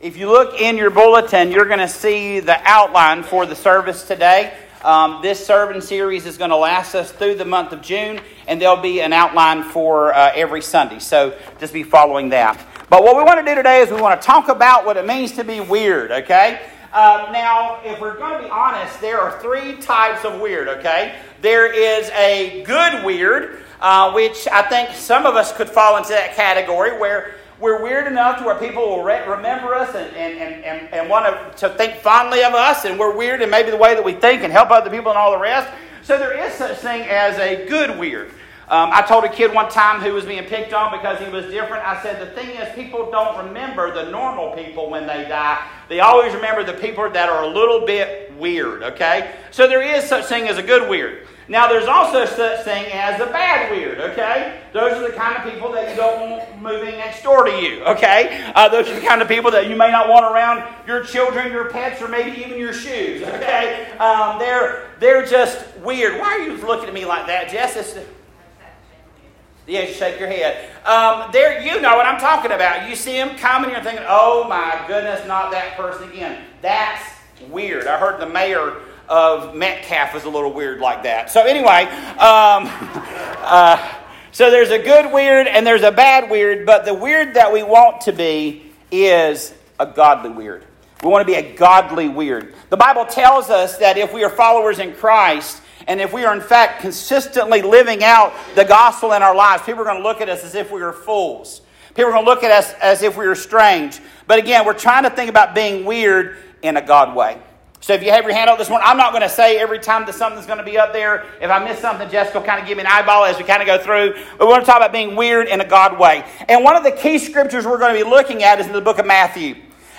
If you look in your bulletin, you're going to see the outline for the service today. Um, this sermon series is going to last us through the month of June, and there'll be an outline for uh, every Sunday. So just be following that. But what we want to do today is we want to talk about what it means to be weird, okay? Uh, now, if we're going to be honest, there are three types of weird, okay? There is a good weird, uh, which I think some of us could fall into that category where we're weird enough to where people will re- remember us and, and, and, and, and want to, think fondly of us, and we're weird in maybe the way that we think and help other people and all the rest. So there is such thing as a good weird. Um, I told a kid one time who was being picked on because he was different. I said, The thing is, people don't remember the normal people when they die. They always remember the people that are a little bit weird, okay? So there is such thing as a good weird. Now, there's also such thing as a bad weird, okay? Those are the kind of people that you don't want moving next door to you, okay? Uh, those are the kind of people that you may not want around your children, your pets, or maybe even your shoes, okay? Um, they're, they're just weird. Why are you looking at me like that, Jess? It's, yeah, you shake your head. Um, there, you know what I'm talking about. You see them coming, you're thinking, "Oh my goodness, not that person again." That's weird. I heard the mayor of Metcalf is a little weird like that. So anyway, um, uh, so there's a good weird and there's a bad weird, but the weird that we want to be is a godly weird. We want to be a godly weird. The Bible tells us that if we are followers in Christ, and if we are, in fact, consistently living out the gospel in our lives, people are going to look at us as if we are fools. People are going to look at us as if we are strange. But again, we're trying to think about being weird in a God way. So if you have your hand up this morning, I'm not going to say every time that something's going to be up there. If I miss something, Jessica will kind of give me an eyeball as we kind of go through. But we want to talk about being weird in a God way. And one of the key scriptures we're going to be looking at is in the book of Matthew.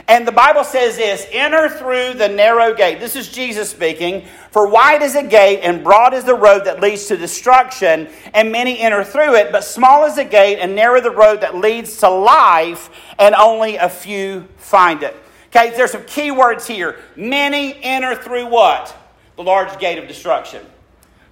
And the Bible says this enter through the narrow gate. This is Jesus speaking. For wide is the gate and broad is the road that leads to destruction, and many enter through it. But small is the gate and narrow the road that leads to life, and only a few find it. Okay, there's some key words here. Many enter through what? The large gate of destruction.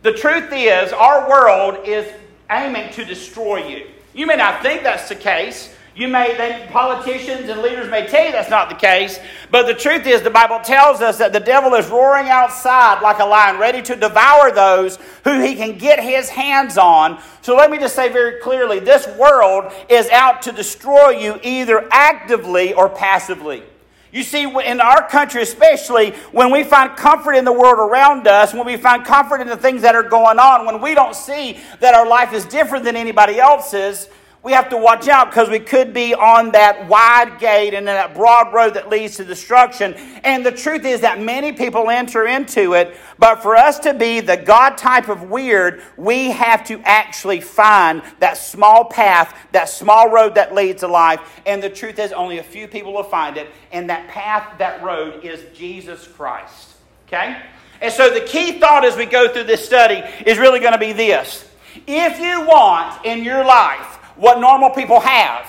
The truth is, our world is aiming to destroy you. You may not think that's the case, you may, they, politicians and leaders may tell you that's not the case, but the truth is, the Bible tells us that the devil is roaring outside like a lion, ready to devour those who he can get his hands on. So let me just say very clearly this world is out to destroy you either actively or passively. You see, in our country especially, when we find comfort in the world around us, when we find comfort in the things that are going on, when we don't see that our life is different than anybody else's, we have to watch out because we could be on that wide gate and that broad road that leads to destruction. And the truth is that many people enter into it, but for us to be the God type of weird, we have to actually find that small path, that small road that leads to life. And the truth is, only a few people will find it. And that path, that road is Jesus Christ. Okay? And so the key thought as we go through this study is really going to be this. If you want in your life what normal people have.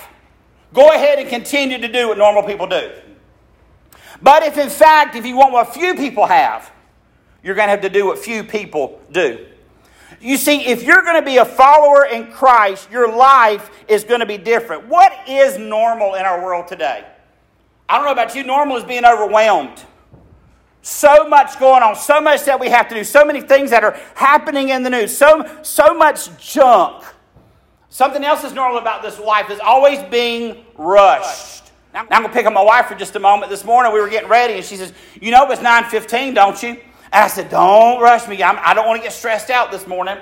Go ahead and continue to do what normal people do. But if in fact, if you want what few people have, you're going to have to do what few people do. You see, if you're going to be a follower in Christ, your life is going to be different. What is normal in our world today? I don't know about you, normal is being overwhelmed. So much going on, so much that we have to do, so many things that are happening in the news, so, so much junk. Something else is normal about this life is always being rushed. Now, I'm going to pick up my wife for just a moment. This morning we were getting ready, and she says, "You know it's 9:15, don't you?" And I said, "Don't rush me. I'm, I do not want to get stressed out this morning."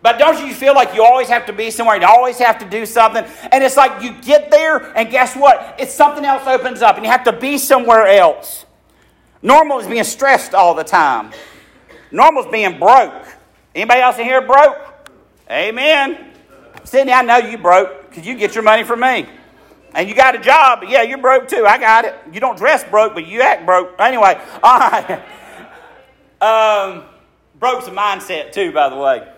But don't you feel like you always have to be somewhere? You always have to do something. And it's like you get there, and guess what? It's something else opens up, and you have to be somewhere else. Normal is being stressed all the time. Normal is being broke. Anybody else in here broke? Amen. Sydney, I know you broke because you get your money from me. And you got a job, but yeah, you're broke too. I got it. You don't dress broke, but you act broke. Anyway, all right. Um, broke's a mindset too, by the way.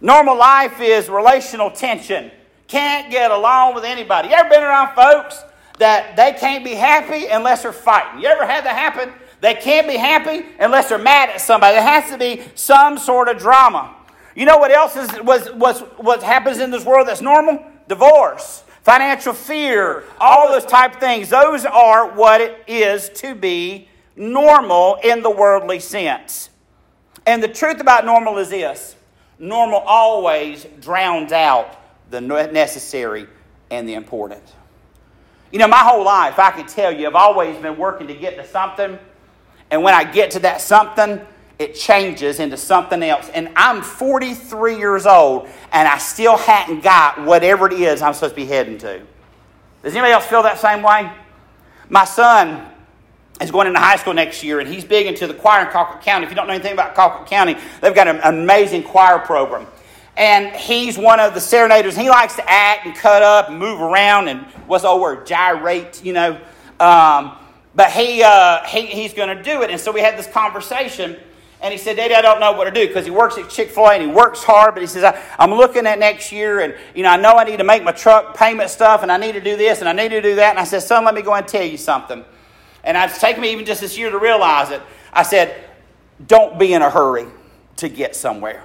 Normal life is relational tension. Can't get along with anybody. You ever been around folks that they can't be happy unless they're fighting? You ever had that happen? They can't be happy unless they're mad at somebody. There has to be some sort of drama. You know what else is, was, was, what happens in this world that's normal? Divorce. financial fear, all those type things. Those are what it is to be normal in the worldly sense. And the truth about normal is this normal always drowns out the necessary and the important. You know, my whole life, I can tell you, I've always been working to get to something. And when I get to that something, it changes into something else. And I'm 43 years old, and I still hadn't got whatever it is I'm supposed to be heading to. Does anybody else feel that same way? My son is going into high school next year, and he's big into the choir in Colquitt County. If you don't know anything about Colquitt County, they've got an amazing choir program. And he's one of the serenaders. He likes to act and cut up and move around and what's the old word? Gyrate, you know. Um, but he, uh, he he's going to do it. And so we had this conversation. And he said, Daddy, I don't know what to do because he works at Chick fil A and he works hard, but he says, I, am looking at next year and, you know, I know I need to make my truck payment stuff and I need to do this and I need to do that. And I said, Son, let me go and tell you something. And it's taken me even just this year to realize it. I said, Don't be in a hurry to get somewhere.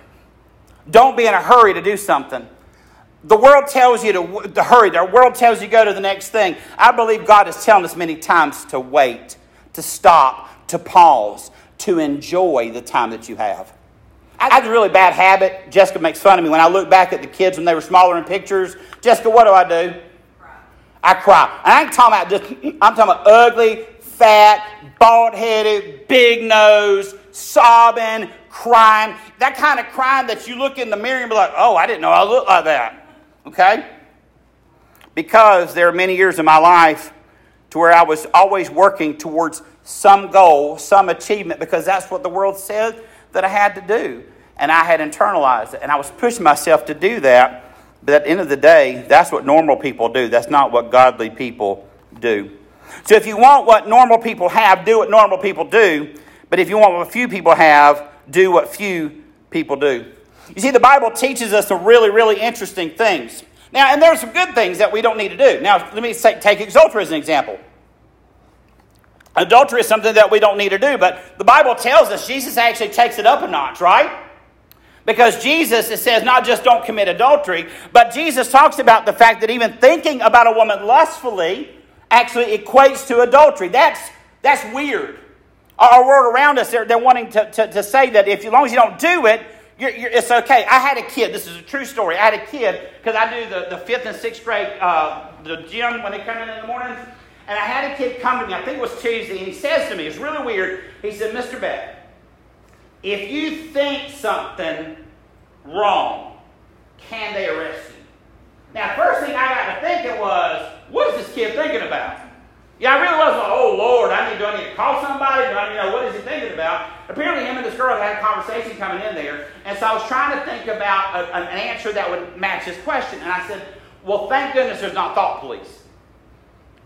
Don't be in a hurry to do something. The world tells you to, to hurry. The world tells you to go to the next thing. I believe God is telling us many times to wait, to stop, to pause, to enjoy the time that you have. I have a really bad habit. Jessica makes fun of me when I look back at the kids when they were smaller in pictures. Jessica, what do I do? Cry. I cry. And I ain't talking about just, I'm talking about ugly, fat, bald headed, big nose, sobbing, crying. That kind of crying that you look in the mirror and be like, oh, I didn't know I looked like that. Okay? Because there are many years in my life to where I was always working towards some goal, some achievement, because that's what the world said that I had to do. And I had internalized it. And I was pushing myself to do that. But at the end of the day, that's what normal people do. That's not what godly people do. So if you want what normal people have, do what normal people do. But if you want what few people have, do what few people do. You see, the Bible teaches us some really, really interesting things. Now, and there are some good things that we don't need to do. Now, let me take adultery as an example. Adultery is something that we don't need to do, but the Bible tells us Jesus actually takes it up a notch, right? Because Jesus, it says, not just don't commit adultery, but Jesus talks about the fact that even thinking about a woman lustfully actually equates to adultery. That's, that's weird. Our world around us, they're, they're wanting to, to, to say that if as long as you don't do it, you're, you're, it's okay. I had a kid. This is a true story. I had a kid because I do the, the fifth and sixth grade, uh, the gym when they come in in the mornings. And I had a kid come to me, I think it was Tuesday, and he says to me, it's really weird. He said, Mr. Beck, if you think something wrong, can they arrest you? Now, first thing I got to thinking was, what is this kid thinking about? Yeah, I really was like, oh Lord, I need, do I need to call somebody? Do I need to know what is he thinking about? Apparently, him and this girl had a conversation coming in there, and so I was trying to think about a, an answer that would match his question. And I said, well, thank goodness there's not thought police.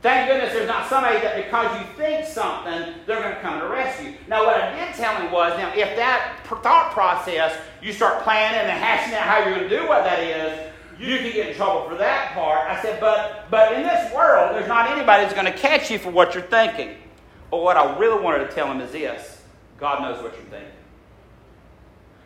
Thank goodness there's not somebody that because you think something, they're going to come arrest you. Now, what I did tell him was, now, if that thought process, you start planning and hashing out how you're going to do what that is, you can get in trouble for that part. I said, but, but in this world, there's not anybody that's going to catch you for what you're thinking. But what I really wanted to tell him is this God knows what you're thinking.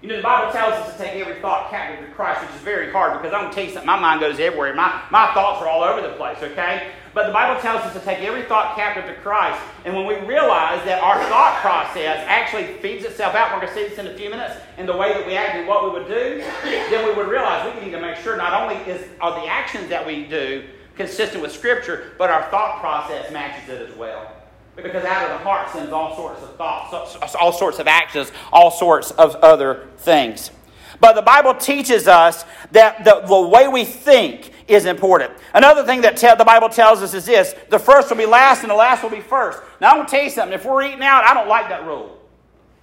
You know, the Bible tells us to take every thought captive to Christ, which is very hard because I'm going to tell you something. My mind goes everywhere. My, my thoughts are all over the place, okay? But the Bible tells us to take every thought captive to Christ. And when we realize that our thought process actually feeds itself out, we're going to see this in a few minutes, in the way that we act and what we would do, then we would realize we need to make sure not only is, are the actions that we do consistent with Scripture, but our thought process matches it as well. Because out of the heart sends all sorts of thoughts, all sorts of actions, all sorts of other things. But the Bible teaches us that the, the way we think is important. Another thing that te- the Bible tells us is this the first will be last and the last will be first. Now, I'm going to tell you something. If we're eating out, I don't like that rule.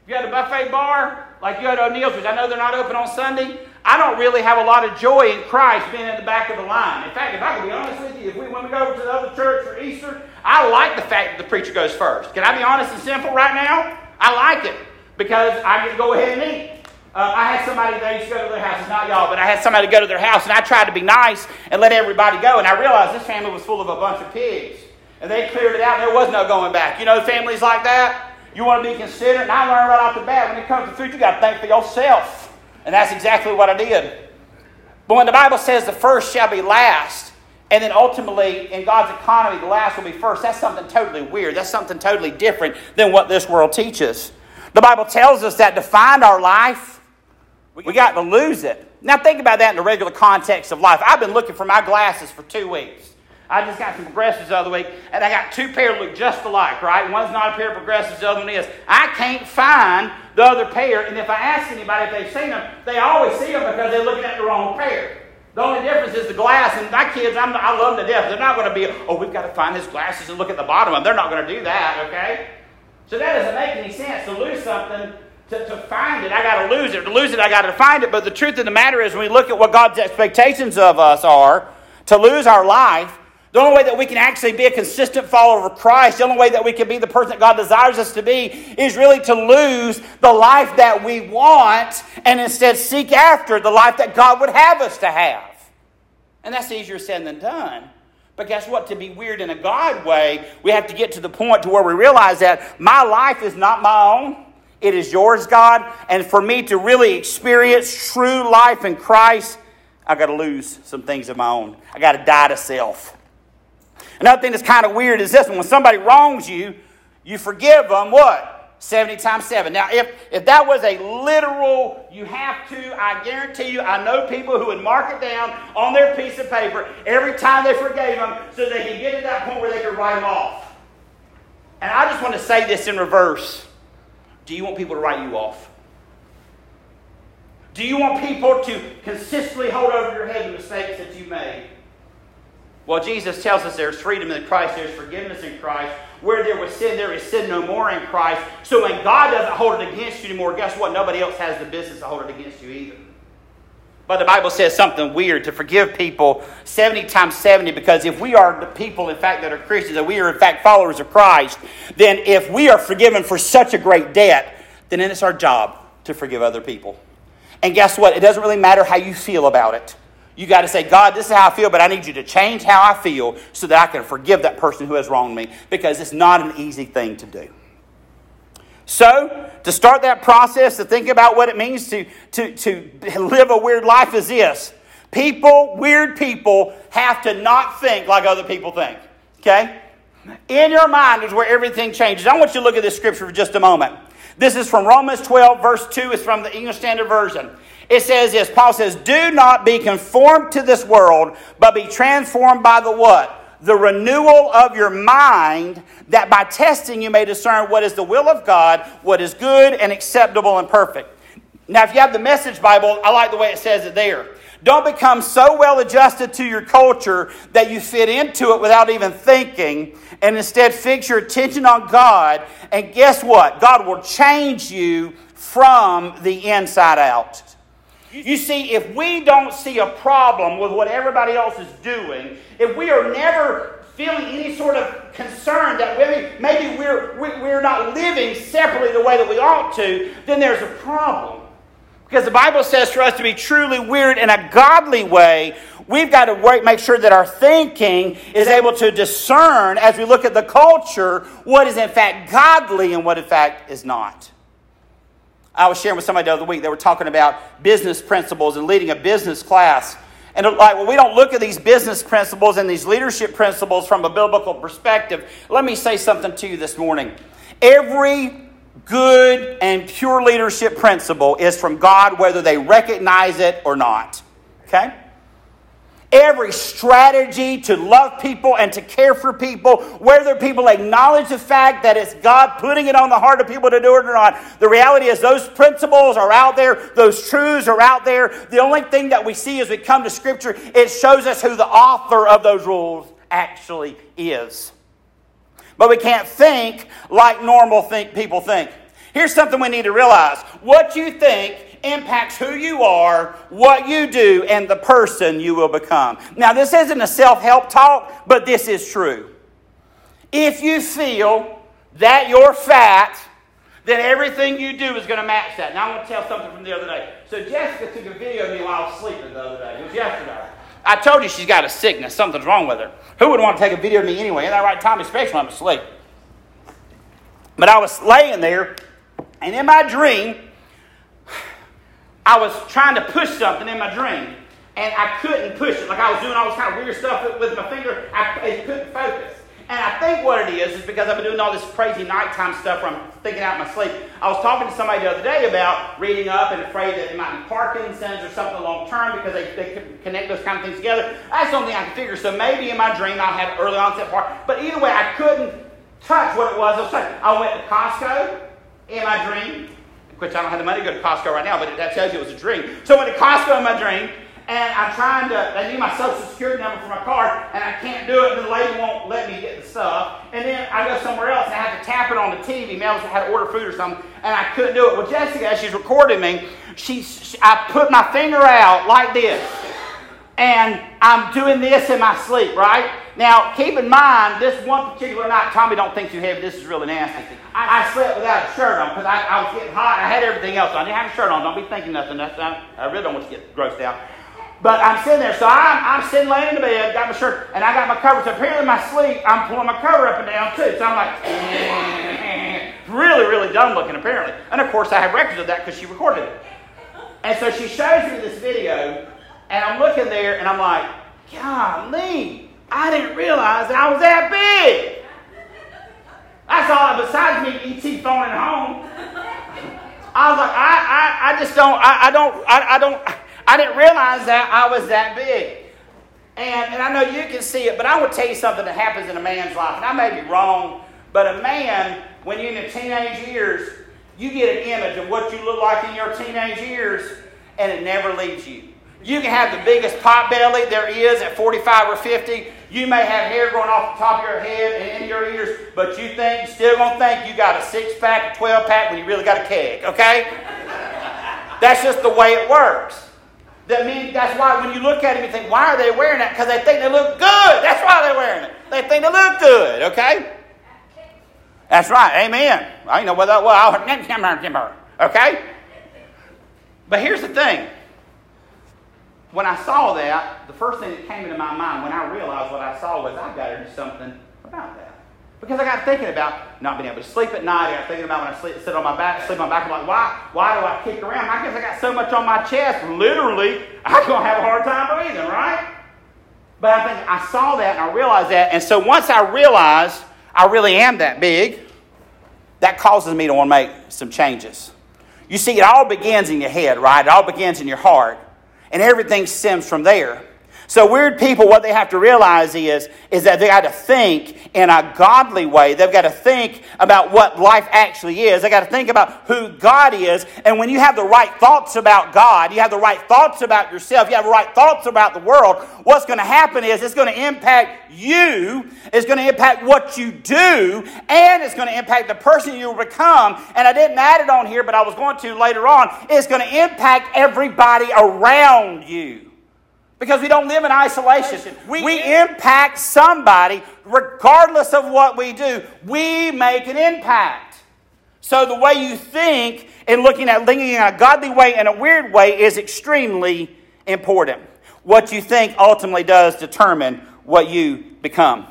If you had a buffet bar, like you had O'Neill's, which I know they're not open on Sunday, I don't really have a lot of joy in Christ being in the back of the line. In fact, if I can be honest with you, if we, when we go over to the other church for Easter, I like the fact that the preacher goes first. Can I be honest and simple right now? I like it because I to go ahead and eat. Uh, I had somebody, they used to go to their house, it's not y'all, but I had somebody go to their house and I tried to be nice and let everybody go. And I realized this family was full of a bunch of pigs. And they cleared it out and there was no going back. You know, families like that, you want to be considerate. And I learned right off the bat when it comes to food, you got to think for yourself. And that's exactly what I did. But when the Bible says the first shall be last And then ultimately, in God's economy, the last will be first. That's something totally weird. That's something totally different than what this world teaches. The Bible tells us that to find our life, we got to lose it. Now, think about that in the regular context of life. I've been looking for my glasses for two weeks. I just got some progressives the other week, and I got two pairs look just alike, right? One's not a pair of progressives, the other one is. I can't find the other pair, and if I ask anybody if they've seen them, they always see them because they're looking at the wrong pair. The only difference is the glass, and my kids, I'm, i love them to death. They're not going to be, oh, we've got to find his glasses and look at the bottom of them. They're not going to do that, okay? So that doesn't make any sense to lose something to, to find it. I got to lose it. To lose it, I got to find it. But the truth of the matter is, when we look at what God's expectations of us are, to lose our life, the only way that we can actually be a consistent follower of Christ, the only way that we can be the person that God desires us to be, is really to lose the life that we want and instead seek after the life that God would have us to have. And that's easier said than done. But guess what? To be weird in a God way, we have to get to the point to where we realize that my life is not my own. It is yours, God. And for me to really experience true life in Christ, I got to lose some things of my own. I got to die to self. Another thing that's kind of weird is this when somebody wrongs you, you forgive them what? 70 times 7. Now, if, if that was a literal, you have to, I guarantee you, I know people who would mark it down on their piece of paper every time they forgave them so they can get to that point where they can write them off. And I just want to say this in reverse. Do you want people to write you off? Do you want people to consistently hold over your head the mistakes that you made? Well, Jesus tells us there's freedom in Christ, there's forgiveness in Christ. Where there was sin, there is sin no more in Christ. So when God doesn't hold it against you anymore, guess what? Nobody else has the business to hold it against you either. But the Bible says something weird to forgive people 70 times 70 because if we are the people, in fact, that are Christians, and we are, in fact, followers of Christ, then if we are forgiven for such a great debt, then it's our job to forgive other people. And guess what? It doesn't really matter how you feel about it. You got to say, God, this is how I feel, but I need you to change how I feel so that I can forgive that person who has wronged me because it's not an easy thing to do. So, to start that process, to think about what it means to, to, to live a weird life is this people, weird people, have to not think like other people think. Okay? In your mind is where everything changes. I want you to look at this scripture for just a moment. This is from Romans 12, verse 2. It's from the English Standard Version. It says this Paul says, Do not be conformed to this world, but be transformed by the what? The renewal of your mind, that by testing you may discern what is the will of God, what is good and acceptable and perfect. Now, if you have the Message Bible, I like the way it says it there. Don't become so well adjusted to your culture that you fit into it without even thinking, and instead fix your attention on God. And guess what? God will change you from the inside out. You see, if we don't see a problem with what everybody else is doing, if we are never feeling any sort of concern that maybe, maybe we're, we're not living separately the way that we ought to, then there's a problem. Because the Bible says for us to be truly weird in a godly way, we've got to make sure that our thinking is able to discern as we look at the culture what is in fact godly and what in fact is not. I was sharing with somebody the other week, they were talking about business principles and leading a business class. And like, well, we don't look at these business principles and these leadership principles from a biblical perspective. Let me say something to you this morning. Every good and pure leadership principle is from God, whether they recognize it or not. Okay? Every strategy to love people and to care for people, whether people acknowledge the fact that it's God putting it on the heart of people to do it or not. The reality is, those principles are out there, those truths are out there. The only thing that we see as we come to Scripture, it shows us who the author of those rules actually is. But we can't think like normal think, people think. Here's something we need to realize what you think impacts who you are, what you do, and the person you will become. Now, this isn't a self help talk, but this is true. If you feel that you're fat, then everything you do is going to match that. Now, I want to tell something from the other day. So, Jessica took a video of me while I was sleeping the other day. It was yesterday. I told you she's got a sickness. Something's wrong with her. Who would want to take a video of me anyway? In that right time, especially when I'm asleep. But I was laying there, and in my dream, I was trying to push something in my dream. and I couldn't push it. Like I was doing all this kind of weird stuff with, my finger. I, couldn't focus. And I think what it is is because I've been doing all this crazy nighttime stuff where I'm thinking out in my sleep. I was talking to somebody the other day about reading up and afraid that it might be Parkinson's or something long term because they, they connect those kind of things together. That's the only thing I can figure. So maybe in my dream I'll have early onset part. But either way, I couldn't touch what it was I was. I went to Costco in my dream, which I don't have the money to go to Costco right now, but that tells you it was a dream. So I went to Costco in my dream and I'm trying to, they need my social security number for my card, and I can't do it, and the lady won't let me get the stuff. And then I go somewhere else, and I have to tap it on the TV. Maybe I had to order food or something, and I couldn't do it. Well, Jessica, as she's recording me, she, she, I put my finger out like this, and I'm doing this in my sleep, right? Now, keep in mind, this one particular night, Tommy, don't think too heavy. This is really nasty. I, I slept without a shirt on because I, I, was getting hot. I had everything else on. I didn't have a shirt on. Don't be thinking nothing. That's, I, I really don't want you to get grossed out. But I'm sitting there, so I'm, I'm sitting laying in the bed, got my shirt, and I got my cover. So apparently, my sleep, I'm pulling my cover up and down too. So I'm like, really, really dumb looking, apparently. And of course, I have records of that because she recorded it. And so she shows me this video, and I'm looking there, and I'm like, golly, I didn't realize I was that big. That's all. Besides me, ET phoning home, I was like, I, I, I just don't, I, I don't, I, I don't. I didn't realize that I was that big. And, and I know you can see it, but I would tell you something that happens in a man's life. And I may be wrong, but a man, when you're in the teenage years, you get an image of what you look like in your teenage years, and it never leaves you. You can have the biggest pot belly there is at 45 or 50. You may have hair growing off the top of your head and in your ears, but you think, still gonna think you got a six pack, a 12 pack when you really got a keg, okay? That's just the way it works. That means that's why when you look at them, you think, why are they wearing that? Because they think they look good. That's why they're wearing it. They think they look good, okay? That's right. Amen. I know what that was. Okay? But here's the thing. When I saw that, the first thing that came into my mind when I realized what I saw was I've got to do something about that. Because I got thinking about not being able to sleep at night. I got thinking about when I sleep, sit on my back, sleep on my back. I'm like, why, why do I kick around? I guess I got so much on my chest. Literally, I'm going to have a hard time breathing, right? But I think I saw that and I realized that. And so once I realized I really am that big, that causes me to want to make some changes. You see, it all begins in your head, right? It all begins in your heart. And everything stems from there. So weird people, what they have to realize is, is that they got to think in a godly way. They've got to think about what life actually is. They got to think about who God is. And when you have the right thoughts about God, you have the right thoughts about yourself, you have the right thoughts about the world, what's going to happen is it's going to impact you, it's going to impact what you do, and it's going to impact the person you become. And I didn't add it on here, but I was going to later on. It's going to impact everybody around you. Because we don't live in isolation. We, we impact somebody regardless of what we do. We make an impact. So the way you think and looking at thinking in a godly way and a weird way is extremely important. What you think ultimately does determine what you become.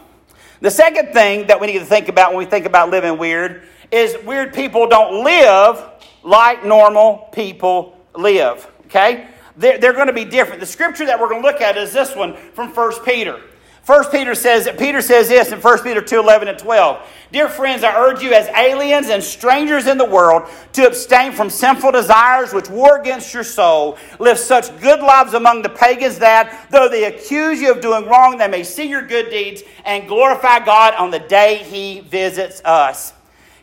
The second thing that we need to think about when we think about living weird is weird people don't live like normal people live. Okay? They're, they're going to be different. The scripture that we're going to look at is this one from 1 Peter. 1 Peter says Peter says this in 1 Peter 2 11 and 12. Dear friends, I urge you as aliens and strangers in the world to abstain from sinful desires which war against your soul. Live such good lives among the pagans that, though they accuse you of doing wrong, they may see your good deeds and glorify God on the day He visits us.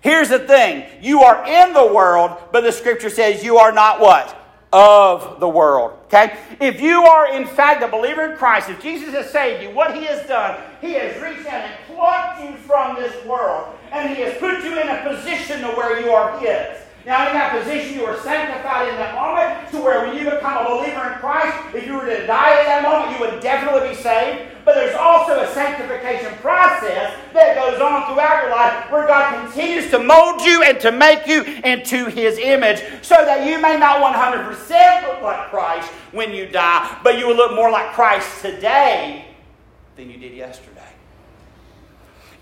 Here's the thing you are in the world, but the scripture says you are not what? Of the world. Okay? If you are in fact a believer in Christ, if Jesus has saved you, what he has done, he has reached out and plucked you from this world, and he has put you in a position to where you are his. Now, in that position, you are sanctified in that moment to where when you become a believer in Christ, if you were to die at that moment, you would definitely be saved. But there's also a sanctification process that goes on throughout your life where God continues to mold you and to make you into His image so that you may not 100% look like Christ when you die, but you will look more like Christ today than you did yesterday.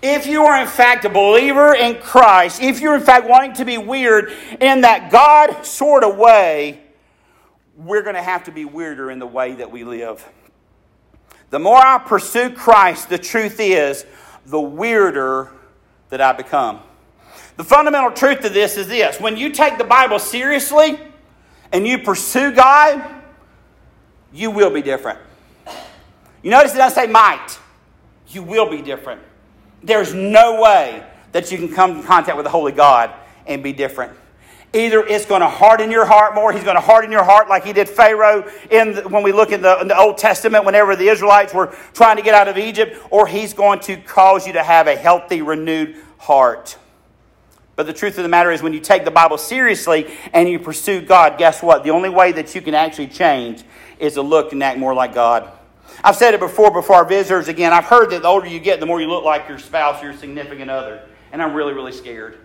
If you are in fact a believer in Christ, if you're in fact wanting to be weird in that God sort of way, we're going to have to be weirder in the way that we live. The more I pursue Christ, the truth is, the weirder that I become. The fundamental truth of this is this when you take the Bible seriously and you pursue God, you will be different. You notice it doesn't say might, you will be different. There's no way that you can come in contact with the Holy God and be different. Either it's going to harden your heart more. He's going to harden your heart like he did Pharaoh in the, when we look in the, in the Old Testament, whenever the Israelites were trying to get out of Egypt, or he's going to cause you to have a healthy, renewed heart. But the truth of the matter is, when you take the Bible seriously and you pursue God, guess what? The only way that you can actually change is to look and act more like God. I've said it before before our visitors again. I've heard that the older you get, the more you look like your spouse or your significant other. And I'm really, really scared.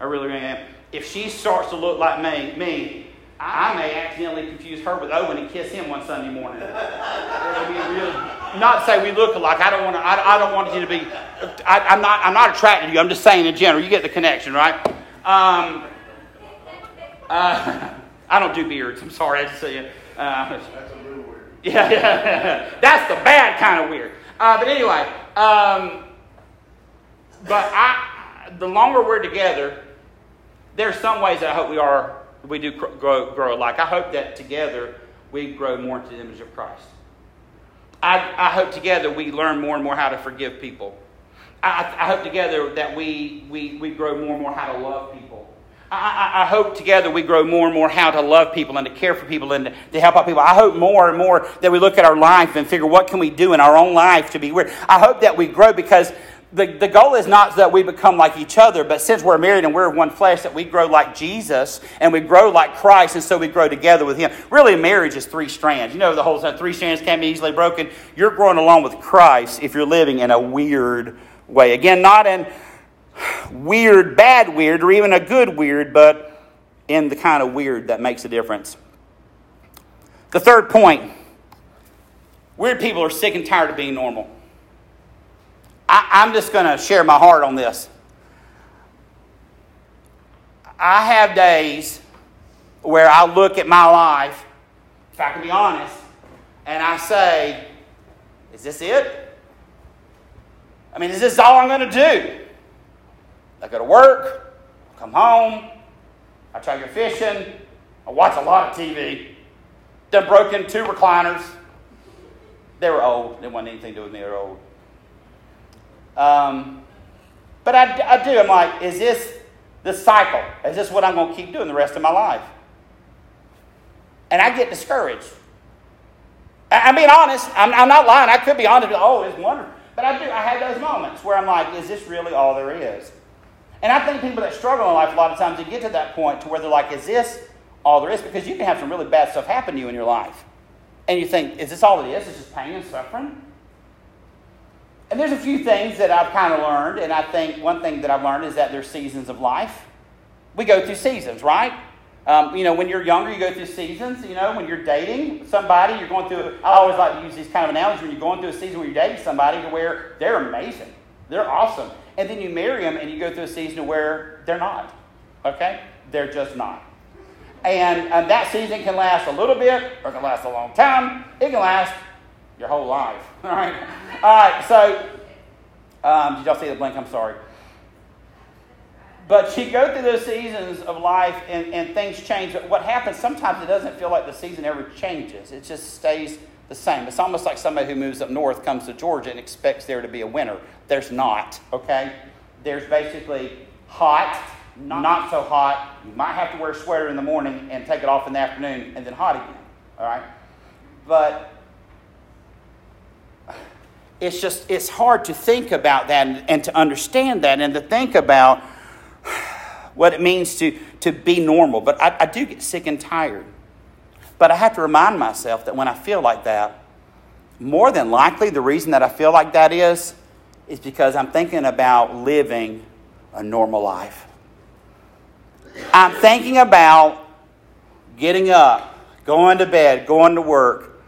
I really, really am if she starts to look like me, me, I may accidentally confuse her with Owen and kiss him one Sunday morning. really, not to say we look alike. I don't want to. I, I don't want you to be. I, am not. I'm not attracted to you. I'm just saying in general. You get the connection, right? Um, uh, I don't do beards. I'm sorry. I just say it. Uh, That's a little weird. Yeah, yeah. That's the bad kind of weird. Uh, but anyway, um, but I. The longer we're together, there's some ways I hope we are, we do grow, grow alike. I hope that together we grow more into the image of Christ. I, I hope together we learn more and more how to forgive people. I, I hope together that we, we, we grow more and more how to love people. I, I, hope together we grow more and more how to love people and to care for people and to, to, help out people. I hope more and more that we look at our life and figure what can we do in our own life to be weird. I hope that we grow because the, the goal is not that we become like each other, but since we're married and we're one flesh, that we grow like Jesus and we grow like Christ, and so we grow together with Him. Really, marriage is three strands. You know, the whole time, three strands can't be easily broken. You're growing along with Christ if you're living in a weird way. Again, not in weird, bad weird, or even a good weird, but in the kind of weird that makes a difference. The third point weird people are sick and tired of being normal. I, I'm just going to share my heart on this. I have days where I look at my life, if I can be honest, and I say, Is this it? I mean, is this all I'm going to do? I go to work, I come home, I try to go fishing, I watch a lot of TV, done broken two recliners. They were old, they wasn't anything to do with me, they were old. Um, but I, I do. I'm like, is this the cycle? Is this what I'm going to keep doing the rest of my life? And I get discouraged. I, am being honest. I'm, I'm, not lying. I could be honest. Oh, it's wonderful. But I do. I have those moments where I'm like, is this really all there is? And I think people that struggle in life, a lot of times, they get to that point to where they're like, is this all there is? Because you can have some really bad stuff happen to you in your life. And you think, is this all it is? It's just pain and suffering? And there's a few things that I've kind of learned, and I think one thing that I've learned is that there's seasons of life. We go through seasons, right? Um, you know, when you're younger, you go through seasons. You know, when you're dating somebody, you're going through. I always like to use these kind of analogies when you're going through a season where you're dating somebody to where they're amazing, they're awesome, and then you marry them and you go through a season where they're not. Okay, they're just not. And, and that season can last a little bit, or it can last a long time. It can last your whole life. All right. All right. So, um, did y'all see the blink? I'm sorry. But you go through those seasons of life and, and things change. But what happens, sometimes it doesn't feel like the season ever changes. It just stays the same. It's almost like somebody who moves up north comes to Georgia and expects there to be a winter. There's not, okay? There's basically hot, not so hot. You might have to wear a sweater in the morning and take it off in the afternoon, and then hot again, all right? But it's just it's hard to think about that and, and, to understand that and to think about what it means to, to be normal but I, I do get sick and tired but i have to remind myself that when i feel like that more than likely the reason that i feel like that is is because i'm thinking about living a normal life. I'm thinking about getting up going to bed going to work.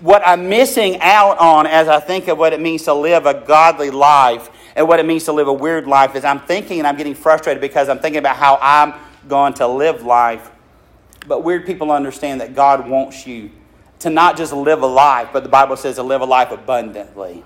What I'm missing out on as I think of what it means to live a godly life and what it means to live a weird life is I'm thinking and I'm getting frustrated because I'm thinking about how I'm going to live life. But weird people understand that God wants you to not just live a life, but the Bible says to live a life abundantly.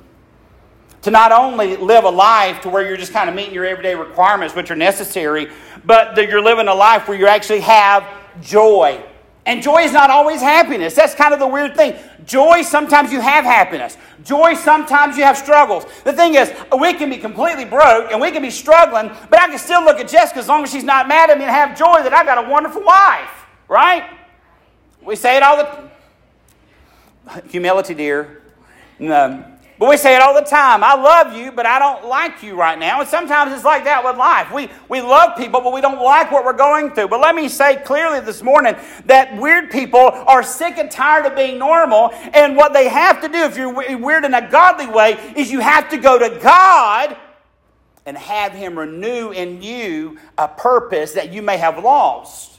To not only live a life to where you're just kind of meeting your everyday requirements, which are necessary, but that you're living a life where you actually have joy. And joy is not always happiness. That's kind of the weird thing. Joy, sometimes you have happiness. Joy, sometimes you have struggles. The thing is, we can be completely broke and we can be struggling, but I can still look at Jessica as long as she's not mad at me and have joy that I've got a wonderful wife, right? We say it all the humility, dear. No. But we say it all the time. I love you, but I don't like you right now. And sometimes it's like that with life. We, we love people, but we don't like what we're going through. But let me say clearly this morning that weird people are sick and tired of being normal. And what they have to do, if you're weird in a godly way, is you have to go to God and have Him renew in you a purpose that you may have lost.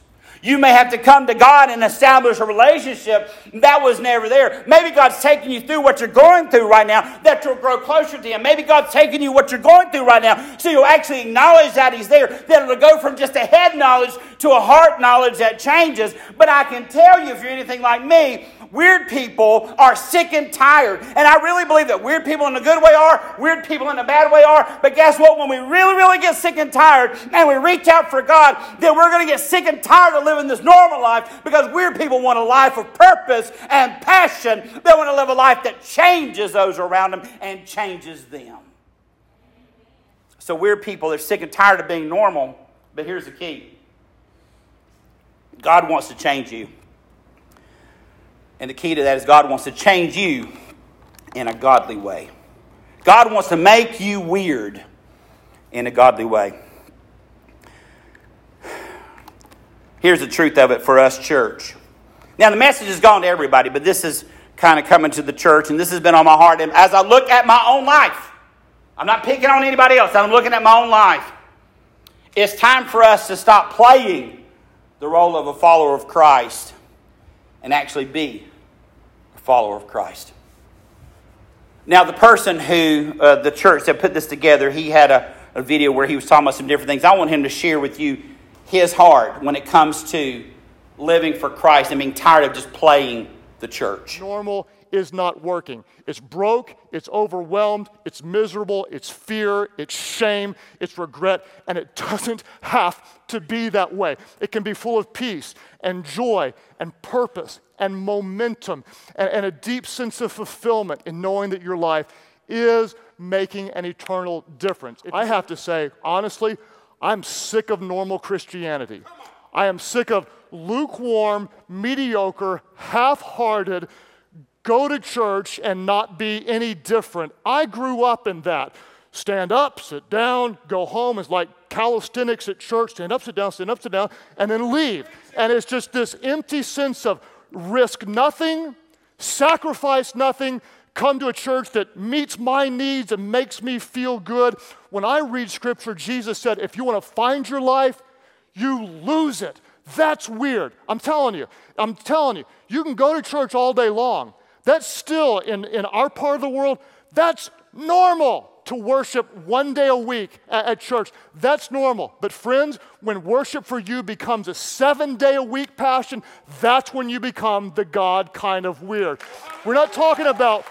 You may have to come to God and establish a relationship that was never there. Maybe God's taking you through what you're going through right now that you'll grow closer to Him. Maybe God's taking you what you're going through right now so you'll actually acknowledge that He's there. That it'll go from just a head knowledge to a heart knowledge that changes. But I can tell you, if you're anything like me, Weird people are sick and tired. And I really believe that weird people in a good way are, weird people in a bad way are. But guess what? When we really, really get sick and tired and we reach out for God, then we're going to get sick and tired of living this normal life because weird people want a life of purpose and passion. They want to live a life that changes those around them and changes them. So, weird people, they're sick and tired of being normal. But here's the key God wants to change you. And the key to that is God wants to change you in a godly way. God wants to make you weird in a godly way. Here's the truth of it for us, church. Now, the message has gone to everybody, but this is kind of coming to the church, and this has been on my heart. And as I look at my own life, I'm not picking on anybody else, I'm looking at my own life. It's time for us to stop playing the role of a follower of Christ and actually be follower of Christ. Now, the person who, uh, the church that put this together, he had a, a video where he was talking about some different things. I want him to share with you his heart when it comes to living for Christ and being tired of just playing the church. Normal is not working. It's broke, it's overwhelmed, it's miserable, it's fear, it's shame, it's regret, and it doesn't have to be that way. It can be full of peace and joy and purpose and momentum and, and a deep sense of fulfillment in knowing that your life is making an eternal difference. I have to say, honestly, I'm sick of normal Christianity. I am sick of lukewarm, mediocre, half hearted, go to church and not be any different. I grew up in that. Stand up, sit down, go home. It's like calisthenics at church stand up, sit down, stand up, sit down, and then leave. And it's just this empty sense of risk nothing, sacrifice nothing, come to a church that meets my needs and makes me feel good. When I read scripture, Jesus said, if you want to find your life, you lose it. That's weird. I'm telling you. I'm telling you. You can go to church all day long. That's still, in, in our part of the world, that's normal to worship one day a week at, at, church. That's normal. But, friends, when worship for you becomes a seven day a week passion, that's when you become the God kind of weird. We're not talking about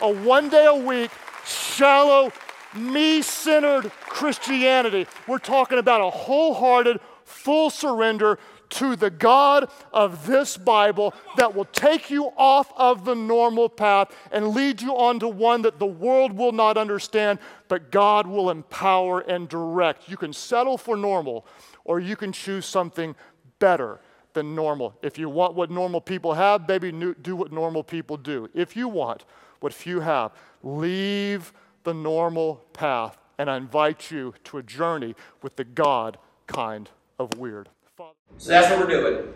a one day a week, shallow, me centered Christianity. We're talking about a wholehearted, full surrender to the God of this Bible that will take you off of the normal path and lead you onto one that the world will not understand, but God will empower and direct. You can settle for normal, or you can choose something better than normal. If you want what normal people have, baby, do what normal people do. If you want what few have, leave the normal path. And I invite you to a journey with the God kind of weird. So that's what we're doing.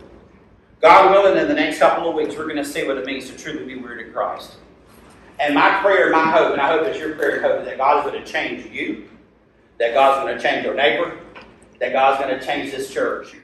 God willing, in the next couple of weeks, we're going to see what it means to truly be weird in Christ. And my prayer, my hope, and I hope it's your prayer and hope, that God is going to change you, that God's going to change your neighbor, that God's going to change this church.